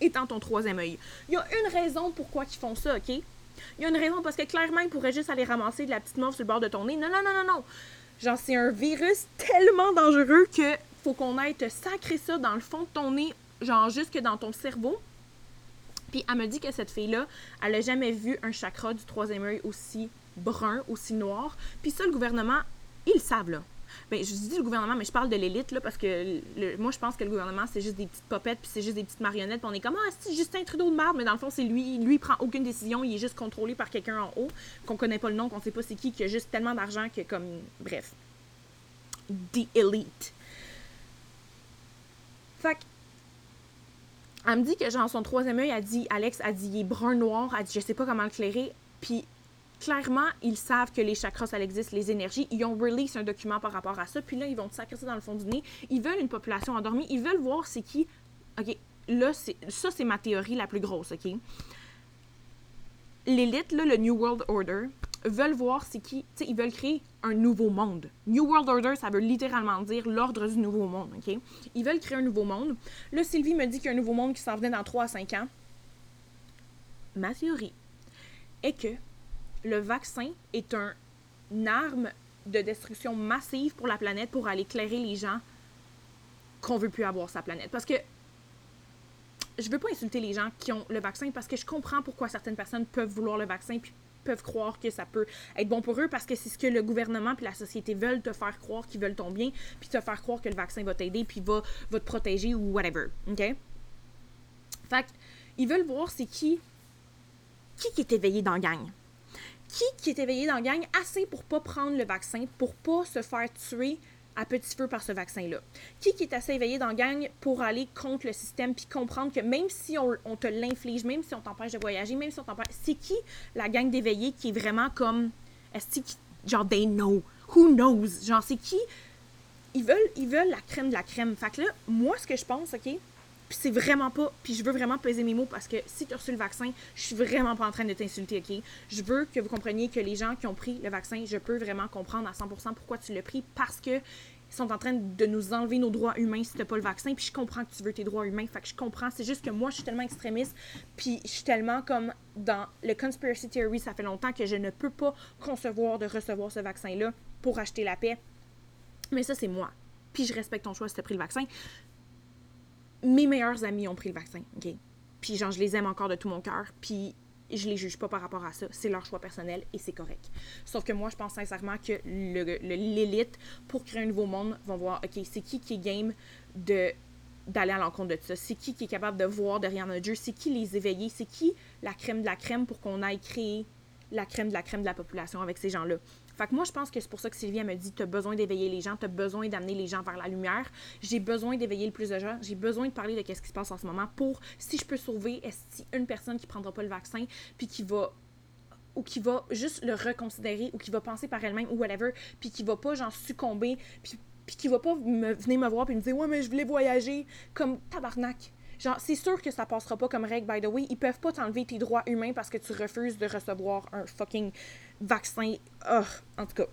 étant ton troisième œil. Il y a une raison pourquoi ils font ça, OK? Il y a une raison parce que clairement, ils pourraient juste aller ramasser de la petite morve sur le bord de ton nez. Non, non, non, non, non. Genre, c'est un virus tellement dangereux que faut qu'on aille te sacrer ça dans le fond de ton nez, genre jusque dans ton cerveau. Puis elle me dit que cette fille-là, elle a jamais vu un chakra du troisième œil aussi brun, aussi noir. Puis ça, le gouvernement, ils le savent, là ben, je dis le gouvernement, mais je parle de l'élite, là, parce que moi, je pense que le gouvernement, c'est juste des petites popettes, puis c'est juste des petites marionnettes, on est comme, ah, c'est Justin Trudeau de merde, mais dans le fond, c'est lui, lui, il prend aucune décision, il est juste contrôlé par quelqu'un en haut, qu'on connaît pas le nom, qu'on sait pas c'est qui, qui a juste tellement d'argent que, comme, bref. The elite. Fait Elle me dit que, genre, son troisième œil, a dit, Alex a dit, il est brun-noir, elle dit, je sais pas comment le clairer. Puis, clairement, ils savent que les chakras, ça existe, les énergies. Ils ont release un document par rapport à ça. Puis là, ils vont te sacrer ça dans le fond du nez. Ils veulent une population endormie. Ils veulent voir c'est qui. OK, là, ça, c'est ma théorie la plus grosse, OK? L'élite, là, le New World Order, veulent voir c'est qui. Tu sais, ils veulent créer un nouveau monde. New World Order, ça veut littéralement dire l'ordre du nouveau monde, OK? Ils veulent créer un nouveau monde. Là, Sylvie me dit qu'il y a un nouveau monde qui s'en venait dans 3 à 5 ans. Ma théorie est que le vaccin est un, une arme de destruction massive pour la planète pour aller éclairer les gens qu'on veut plus avoir sa planète. Parce que je veux pas insulter les gens qui ont le vaccin parce que je comprends pourquoi certaines personnes peuvent vouloir le vaccin puis peuvent croire que ça peut être bon pour eux parce que c'est ce que le gouvernement puis la société veulent te faire croire qu'ils veulent ton bien puis te faire croire que le vaccin va t'aider puis va, te protéger ou whatever. OK? Fait ils veulent voir c'est qui qui qui est éveillé dans la gang. Qui qui est éveillé dans la gang assez pour pas prendre le vaccin, pour pas se faire tuer à petit feu par ce vaccin-là? Qui qui est assez éveillé dans la gang pour aller contre le système puis comprendre que même si on, te l'inflige, même si on t'empêche de voyager, même si on t'empêche... C'est qui la gang d'éveillés qui est vraiment comme... Est-ce genre, they know? Who knows? Genre, c'est qui... Ils veulent, ils veulent la crème de la crème. Fait que là, moi, ce que je pense, OK, puis c'est vraiment pas. Puis je veux vraiment peser mes mots parce que si tu as reçu le vaccin, je suis vraiment pas en train de t'insulter, OK? Je veux que vous compreniez que les gens qui ont pris le vaccin, je peux vraiment comprendre à 100% pourquoi tu l'as pris parce que ils sont en train de nous enlever nos droits humains si t'as pas le vaccin. Puis je comprends que tu veux tes droits humains. Fait que je comprends. C'est juste que moi, je suis tellement extrémiste. Puis je suis tellement comme dans le conspiracy theory, ça fait longtemps que je ne peux pas concevoir de recevoir ce vaccin-là pour acheter la paix. Mais ça, c'est moi. Puis je respecte ton choix si t'as pris le vaccin mes meilleurs amis ont pris le vaccin, OK? Puis genre, je les aime encore de tout mon cœur, puis je les juge pas par rapport à ça. C'est leur choix personnel et c'est correct. Sauf que moi, je pense sincèrement que l'élite, pour créer un nouveau monde, vont voir, OK, c'est qui qui est game de d'aller à l'encontre de ça? C'est qui qui est capable de voir derrière notre jeu? C'est qui les éveillés. C'est qui la crème de la crème pour qu'on aille créer la crème de la crème de la population avec ces gens-là? Fait que moi, je pense que c'est pour ça que Sylvie me dit, tu as besoin d'éveiller les gens, tu as besoin d'amener les gens vers la lumière. J'ai besoin d'éveiller le plus de gens. J'ai besoin de parler de ce qui se passe en ce moment pour, si je peux sauver est une personne qui prendra pas le vaccin, puis qui va ou qui va juste le reconsidérer ou qui va penser par elle-même ou whatever, puis qui va pas genre succomber, puis puis qui va pas me, venir me voir puis me dire ouais mais je voulais voyager comme tabarnak Genre, c'est sûr que ça passera pas comme règle, by the way. Ils peuvent pas t'enlever tes droits humains parce que tu refuses de recevoir un fucking vaccin. Oh, en tout cas.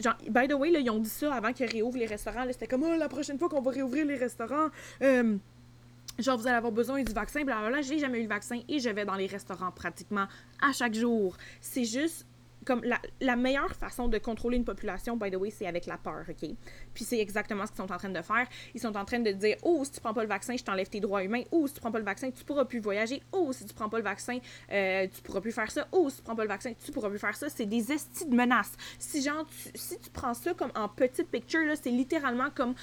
Genre, by the way, là, ils ont dit ça avant qu'ils réouvrent les restaurants. C'était comme, oh, la prochaine fois qu'on va réouvrir les restaurants, euh, genre, vous allez avoir besoin du vaccin. Blablabla. J'ai jamais eu le vaccin et je vais dans les restaurants pratiquement à chaque jour. C'est juste comme la, meilleure façon de contrôler une population, by the way, c'est avec la peur, OK? Puis c'est exactement ce qu'ils sont en train de faire. Ils sont en train de dire, oh, si tu prends pas le vaccin, je t'enlève tes droits humains. Oh, si tu prends pas le vaccin, tu pourras plus voyager. Oh, si tu prends pas le vaccin, euh, tu pourras plus faire ça. Oh, si tu prends pas le vaccin, tu pourras plus faire ça. C'est des estis de menaces. Si, genre, si tu prends ça comme en petite picture, là, c'est littéralement comme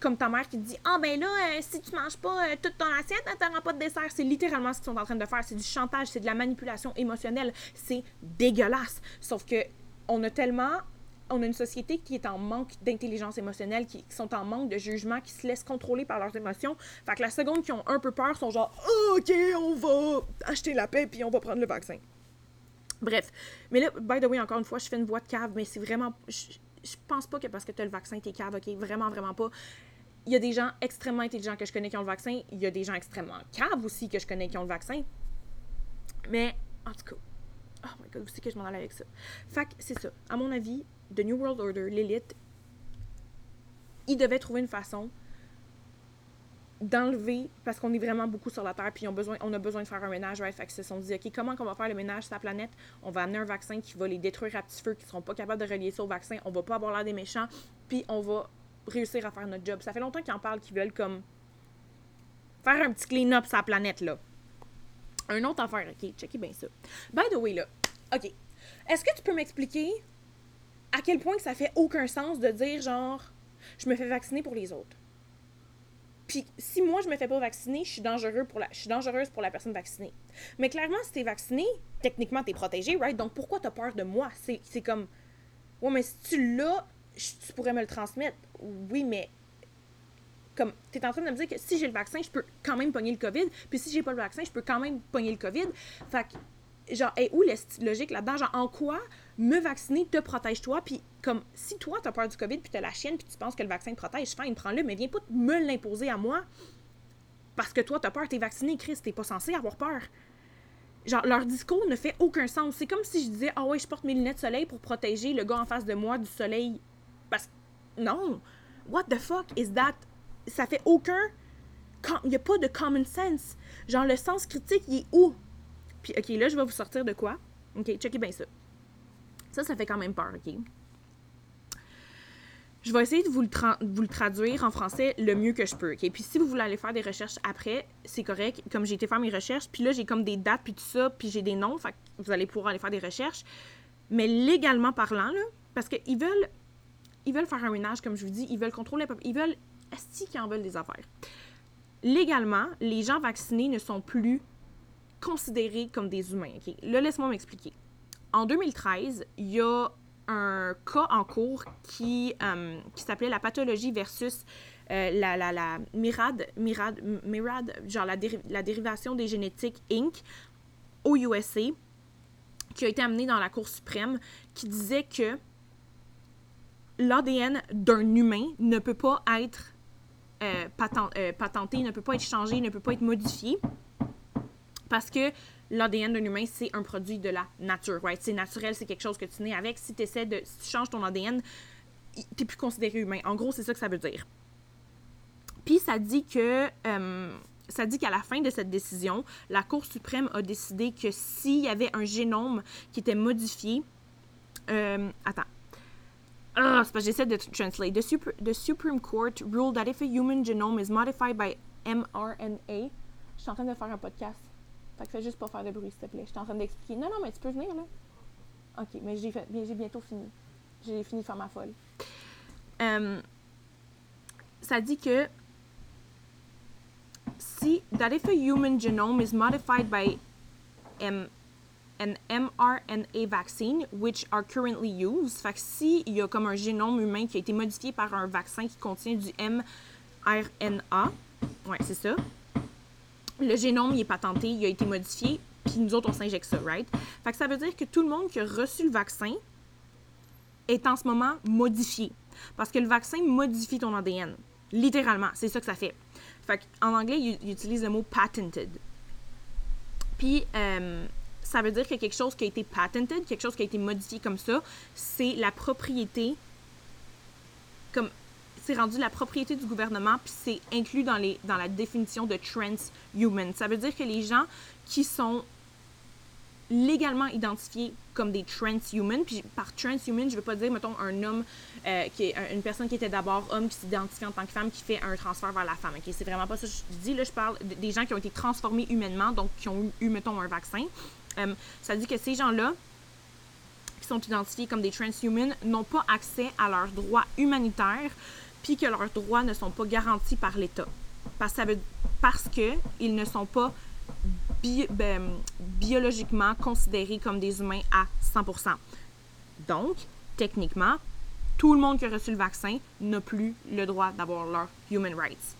comme ta mère qui te dit Ah, ben là, euh, si tu manges pas euh, toute ton assiette, tu n'auras pas de dessert. C'est littéralement ce qu'ils sont en train de faire. C'est du chantage, c'est de la manipulation émotionnelle. C'est dégueulasse. Sauf que on a tellement. On a une société qui est en manque d'intelligence émotionnelle, qui, sont en manque de jugement, qui se laissent contrôler par leurs émotions. Fait que la seconde qui ont un peu peur sont genre oh, OK, on va acheter la paix puis on va prendre le vaccin. Bref. Mais là, by the way, encore une fois, je fais une voix de cave, mais c'est vraiment. Je, je pense pas que parce que tu as le vaccin, t'es cave, ok? Vraiment, vraiment pas il y a des gens extrêmement intelligents que je connais qui ont le vaccin. Il y a des gens extrêmement caves aussi que je connais qui ont le vaccin. Mais, en tout cas, oh my god, où c'est que je m'en allais avec ça? Fait que c'est ça. À mon avis, The New World Order, l'élite, ils devaient trouver une façon d'enlever, parce qu'on est vraiment beaucoup sur la Terre, puis on, a besoin de faire un ménage? Fait que se sont dit, OK, comment on va faire le ménage sur la planète? On va amener un vaccin qui va les détruire à petit feu, qui seront pas capables de relier ça au vaccin, on va pas avoir l'air des méchants, puis on va réussir à faire notre job. Ça fait longtemps qu'ils en parlent, qu'ils veulent comme faire un petit clean-up la planète, là. Un autre affaire, ok, checkez bien ça. By the way, là, ok, est-ce que tu peux m'expliquer à quel point ça fait aucun sens de dire, genre, je me fais vacciner pour les autres? Puis si moi je me fais pas vacciner, je suis dangereux pour la je suis dangereuse pour la personne vaccinée. Mais clairement si t'es vacciné, techniquement t'es protégé, right? Donc pourquoi t'as peur de moi? C'est comme ouais mais si tu l'as, tu pourrais me le transmettre. Oui, mais Comme, tu es en train de me dire que si j'ai le vaccin, je peux quand même pogner le COVID, puis si j'ai pas le vaccin, je peux quand même pogner le COVID. Fait que, genre, est où la logique là-dedans? Genre, en quoi me vacciner te protège toi? Puis, comme, si toi, t'as peur du COVID, puis t'as la chienne, puis tu penses que le vaccin te protège, fine, prends-le, mais viens pas me l'imposer à moi parce que toi, t'as peur, t'es vacciné, Chris, t'es pas censé avoir peur. Genre, leur discours ne fait aucun sens. C'est comme si je disais, ah ouais, je porte mes lunettes de soleil pour protéger le gars en face de moi du soleil. Parce que, non. What the fuck is that? Ça fait aucun. Il n'y a pas de common sense. Genre, le sens critique, il est où? Puis, ok, là, je vais vous sortir de quoi? Ok, checkez bien ça. Ça, ça fait quand même peur, ok? Je vais essayer de vous le, traduire en français le mieux que je peux. OK? Puis si vous voulez aller faire des recherches après, c'est correct. Comme j'ai été faire mes recherches, puis là, j'ai comme des dates, puis tout ça, puis j'ai des noms, fait que vous allez pouvoir aller faire des recherches. Mais légalement parlant, là, parce qu'ils veulent, ils veulent faire un ménage, comme je vous dis, ils veulent contrôler ils veulent... Est-ce qu'ils en veulent des affaires? Légalement, les gens vaccinés ne sont plus considérés comme des humains. OK? Là, laisse-moi m'expliquer. En 2013, il y a un cas en cours qui, euh, qui s'appelait la pathologie versus euh, la, la, la mirade, mirade, mirade, genre la, la dérivation des génétiques Inc. au USA, qui a été amené dans la Cour suprême, qui disait que l'ADN d'un humain ne peut pas être euh, patenté, ne peut pas être changé, ne peut pas être modifié, parce que l'ADN d'un humain, c'est un produit de la nature, right? C'est naturel, c'est quelque chose que tu nais avec. Si tu essaies de. Si tu changes ton ADN, t'es plus considéré humain. En gros, c'est ça que ça veut dire. Puis ça dit que. Euh, ça dit qu'à la fin de cette décision, la Cour suprême a décidé que s'il y avait un génome qui était modifié. Euh, attends. Ah, c'est parce que j'essaie de translate. The, super, the Supreme Court ruled that if a human genome is modified by mRNA. Je suis en train de faire un podcast. Fait que fais juste pas faire de bruit, s'il te plaît. Je suis en train d'expliquer. Non, non, mais tu peux venir, là. OK, mais j'ai, bientôt fini. J'ai fini de faire ma folle. Euh, ça dit que si that if a human genome is modified by M, an mRNA vaccine, which are currently used, fait que si il y a comme un génome humain qui a été modifié par un vaccin qui contient du mRNA, ouais, c'est ça, le génome, il est patenté, il a été modifié, puis nous autres, on s'injecte ça, right? Fait que ça veut dire que tout le monde qui a reçu le vaccin est en ce moment modifié. Parce que le vaccin modifie ton ADN. Littéralement, c'est ça que ça fait. Fait en anglais, il, utilise le mot patented. Puis, euh, ça veut dire que quelque chose qui a été patented, quelque chose qui a été modifié comme ça, c'est la propriété comme c'est rendu la propriété du gouvernement, puis c'est inclus dans, les, dans la définition de transhuman. Ça veut dire que les gens qui sont légalement identifiés comme des transhuman, puis par transhuman, je veux pas dire, mettons, un homme, euh, qui est une personne qui était d'abord homme, qui s'identifie en tant que femme, qui fait un transfert vers la femme. ok? C'est vraiment pas ça que je dis. Là, je parle des gens qui ont été transformés humainement, donc qui ont eu, mettons, un vaccin. Euh, ça dit que ces gens-là, qui sont identifiés comme des transhuman, n'ont pas accès à leurs droits humanitaires puis que leurs droits ne sont pas garantis par l'État. Parce, parce qu'ils ne sont pas ben, biologiquement considérés comme des humains à 100%. Donc, techniquement, tout le monde qui a reçu le vaccin n'a plus le droit d'avoir leurs human rights.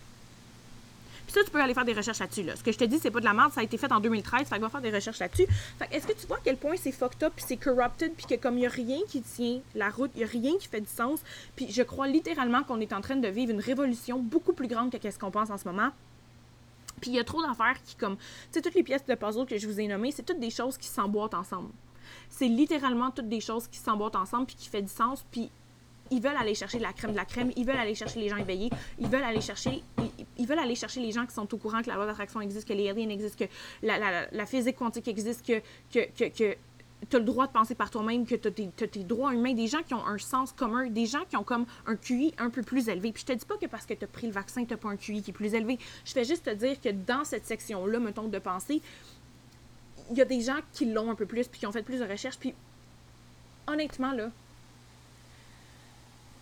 Tu peux aller faire des recherches là-dessus. Là. Ce que je te dis, c'est pas de la merde, ça a été fait en 2013, fait que va faire des recherches là-dessus. Est-ce que tu vois à quel point c'est fucked up, puis c'est corrupted, puis que comme il y a rien qui tient la route, il y a rien qui fait du sens, puis je crois littéralement qu'on est en train de vivre une révolution beaucoup plus grande que ce qu'on pense en ce moment. Puis il y a trop d'affaires qui, comme, tu sais, toutes les pièces de puzzle que je vous ai nommées, c'est toutes des choses qui s'emboîtent ensemble. C'est littéralement toutes des choses qui s'emboîtent ensemble, puis qui fait du sens, puis ils veulent aller chercher la crème de la crème, ils veulent aller chercher les gens éveillés, ils veulent aller chercher, ils, veulent aller chercher les gens qui sont au courant que la loi d'attraction existe, que les aliens existent, que la, physique quantique existe, que, que, que, que tu as le droit de penser par toi-même, que tu as, tes droits humains, des gens qui ont un sens commun, des gens qui ont comme un QI un peu plus élevé. Puis je te dis pas que parce que tu as pris le vaccin, tu n'as pas un QI qui est plus élevé. Je fais juste te dire que dans cette section-là, mettons, de pensée, il y a des gens qui l'ont un peu plus, puis qui ont fait plus de recherches. Puis honnêtement, là,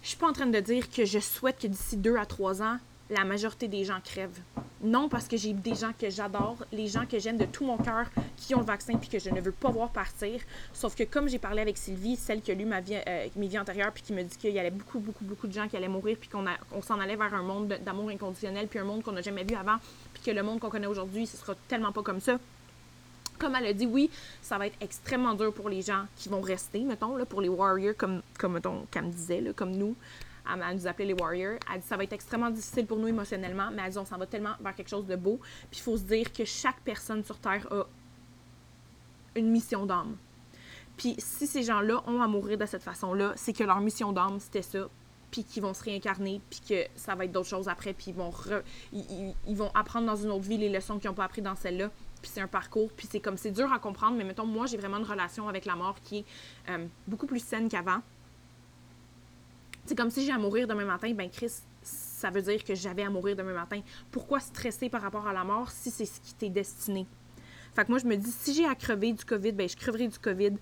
je suis pas en train de dire que je souhaite que d'ici deux à trois ans, la majorité des gens crèvent. Non, parce que j'ai des gens que j'adore, les gens que j'aime de tout mon cœur, qui ont le vaccin puis que je ne veux pas voir partir. Sauf que comme j'ai parlé avec Sylvie, celle qui a lu ma vie, euh, mes vies antérieures, puis qui me dit qu'il y avait beaucoup, beaucoup, beaucoup de gens qui allaient mourir, puis qu'on on s'en allait vers un monde d'amour inconditionnel, puis un monde qu'on n'a jamais vu avant, puis que le monde qu'on connaît aujourd'hui, ce sera tellement pas comme ça. Comme elle a dit, oui, ça va être extrêmement dur pour les gens qui vont rester, mettons, là, pour les warriors, comme, comme me disait, comme nous. Elle, nous appelait les warriors. Elle dit ça va être extrêmement difficile pour nous émotionnellement, mais elle dit on s'en va tellement vers quelque chose de beau. Puis il faut se dire que chaque personne sur Terre a une mission d'âme. Puis si ces gens-là ont à mourir de cette façon-là, c'est que leur mission d'âme, c'était ça, puis qu'ils vont se réincarner, puis que ça va être d'autres choses après, puis ils vont, ils, vont apprendre dans une autre vie les leçons qu'ils n'ont pas appris dans celle-là. Puis c'est un parcours, puis c'est comme, c'est dur à comprendre, mais mettons, moi, j'ai vraiment une relation avec la mort qui est euh, beaucoup plus saine qu'avant. C'est comme si j'ai à mourir demain matin, ben Chris, ça veut dire que j'avais à mourir demain matin. Pourquoi stresser par rapport à la mort si c'est ce qui t'est destiné? Fait que moi, je me dis, si j'ai à crever du COVID, ben je creverai du COVID.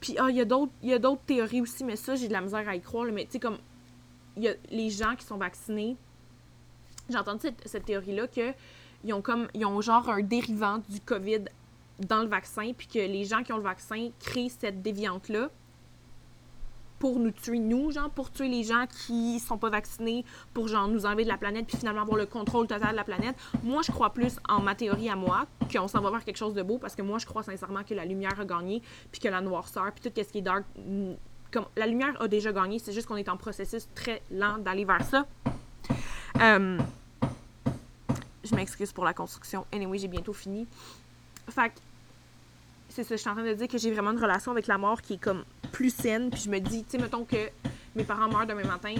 Puis, ah, il y a d'autres théories aussi, mais ça, j'ai de la misère à y croire. mais tu sais, comme, y a les gens qui sont vaccinés. J'ai entendu cette, théorie-là que ils ont comme, ils ont genre un dérivant du COVID dans le vaccin, puis que les gens qui ont le vaccin créent cette déviante-là pour nous tuer, nous, genre, pour tuer les gens qui sont pas vaccinés, pour genre nous enlever de la planète, puis finalement avoir le contrôle total de la planète. Moi, je crois plus en ma théorie à moi, qu'on s'en va vers quelque chose de beau, parce que moi, je crois sincèrement que la lumière a gagné, puis que la noirceur, puis tout ce qui est dark, mm, comme la lumière a déjà gagné, c'est juste qu'on est en processus très lent d'aller vers ça. Euh, je m'excuse pour la construction. Anyway, j'ai bientôt fini. Fait c'est ça, je suis en train de dire que j'ai vraiment une relation avec la mort qui est comme plus saine. Puis je me dis, tu sais, mettons que mes parents meurent demain matin,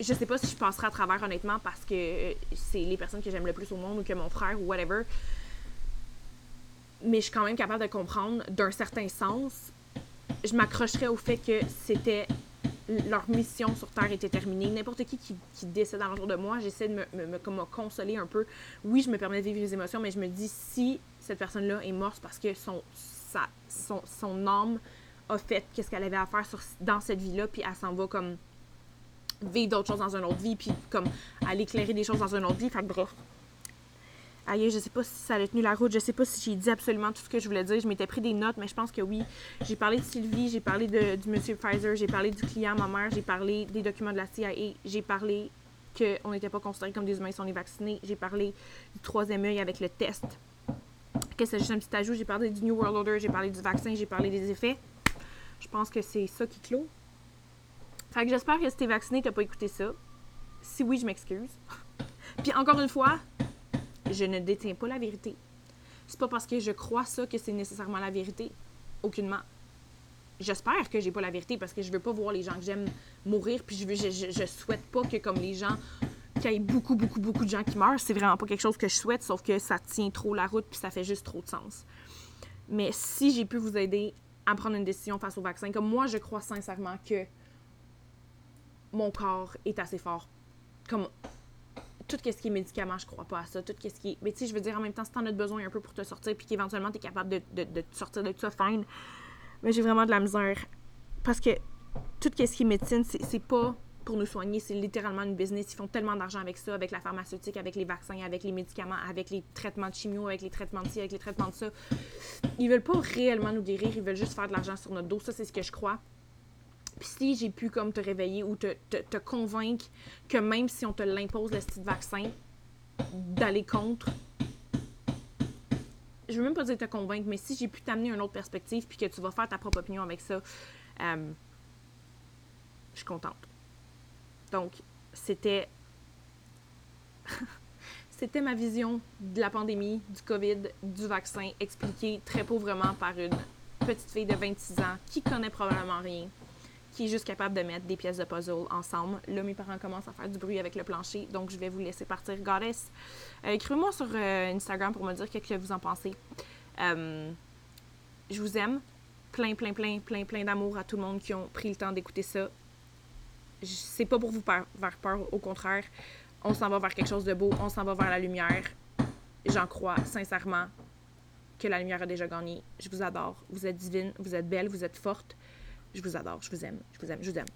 je sais pas si je passerai à travers honnêtement parce que euh, c'est les personnes que j'aime le plus au monde ou que mon frère ou whatever. Mais je suis quand même capable de comprendre d'un certain sens. Je m'accrocherais au fait que c'était leur mission sur Terre était terminée. N'importe qui, qui, décède alentour de moi, j'essaie de me, consoler un peu. Oui, je me permets de vivre les émotions, mais je me dis si cette personne-là est morte parce que son, sa, son, son âme a fait qu'est-ce qu'elle avait à faire dans cette vie-là, puis elle s'en va comme vivre d'autres choses dans une autre vie, puis comme aller éclairer des choses dans une autre vie. Fait que bref. Aïe, je sais pas si ça a tenu la route, je sais pas si j'ai dit absolument tout ce que je voulais dire. Je m'étais pris des notes, mais je pense que oui. J'ai parlé de Sylvie, j'ai parlé de, du monsieur Pfizer, j'ai parlé du client, ma mère, j'ai parlé des documents de la CIA, j'ai parlé qu'on n'était pas considérés comme des humains si on est vaccinés, j'ai parlé du troisième œil avec le test que c'est juste un petit ajout. J'ai parlé du New World Order, j'ai parlé du vaccin, j'ai parlé des effets. Je pense que c'est ça qui clôt. Fait que j'espère que si t'es vacciné, t'as pas écouté ça. Si oui, je m'excuse. Puis encore une fois, je ne détiens pas la vérité. C'est pas parce que je crois ça que c'est nécessairement la vérité. Aucunement. J'espère que j'ai pas la vérité parce que je veux pas voir les gens que j'aime mourir. Puis je, veux, souhaite pas que comme les gens qu'il y ait beaucoup, beaucoup, beaucoup de gens qui meurent. C'est vraiment pas quelque chose que je souhaite, sauf que ça tient trop la route puis ça fait juste trop de sens. Mais si j'ai pu vous aider à prendre une décision face au vaccin, comme moi, je crois sincèrement que mon corps est assez fort. Tout ce qui est médicament, je crois pas à ça. Tout ce qui est. Mais tu sais, je veux dire, en même temps, si t'en as besoin un peu pour te sortir, puis qu'éventuellement t'es capable de, te sortir de ça, fine. Mais j'ai vraiment de la misère. Parce que tout ce qui est médecine, c'est pas pour nous soigner. C'est littéralement une business. Ils font tellement d'argent avec ça, avec la pharmaceutique, avec les vaccins, avec les médicaments, avec les traitements de chimio, avec les traitements de ci, avec les traitements de ça. Ils veulent pas réellement nous guérir, ils veulent juste faire de l'argent sur notre dos. Ça, c'est ce que je crois. Si j'ai pu comme te réveiller ou te, te, convaincre que même si on te l'impose le style vaccin, d'aller contre, je veux même pas dire te convaincre, mais si j'ai pu t'amener une autre perspective puis que tu vas faire ta propre opinion avec ça, euh, je suis contente. Donc, c'était. c'était ma vision de la pandémie, du COVID, du vaccin, expliquée très pauvrement par une petite fille de 26 ans qui connaît probablement rien, juste capable de mettre des pièces de puzzle ensemble. Là, mes parents commencent à faire du bruit avec le plancher, donc je vais vous laisser partir, Goddess. Euh, écrivez-moi sur euh, Instagram pour me dire ce que vous en pensez. Euh, je vous aime. Plein, plein, plein, plein, plein d'amour à tout le monde qui ont pris le temps d'écouter ça c'est pas pour vous faire peur, au contraire. On s'en va vers quelque chose de beau, on s'en va vers la lumière. J'en crois sincèrement que la lumière a déjà gagné. Je vous adore. Vous êtes divine, vous êtes belle, vous êtes forte. Je vous adore, je vous aime, je vous aime, je vous aime.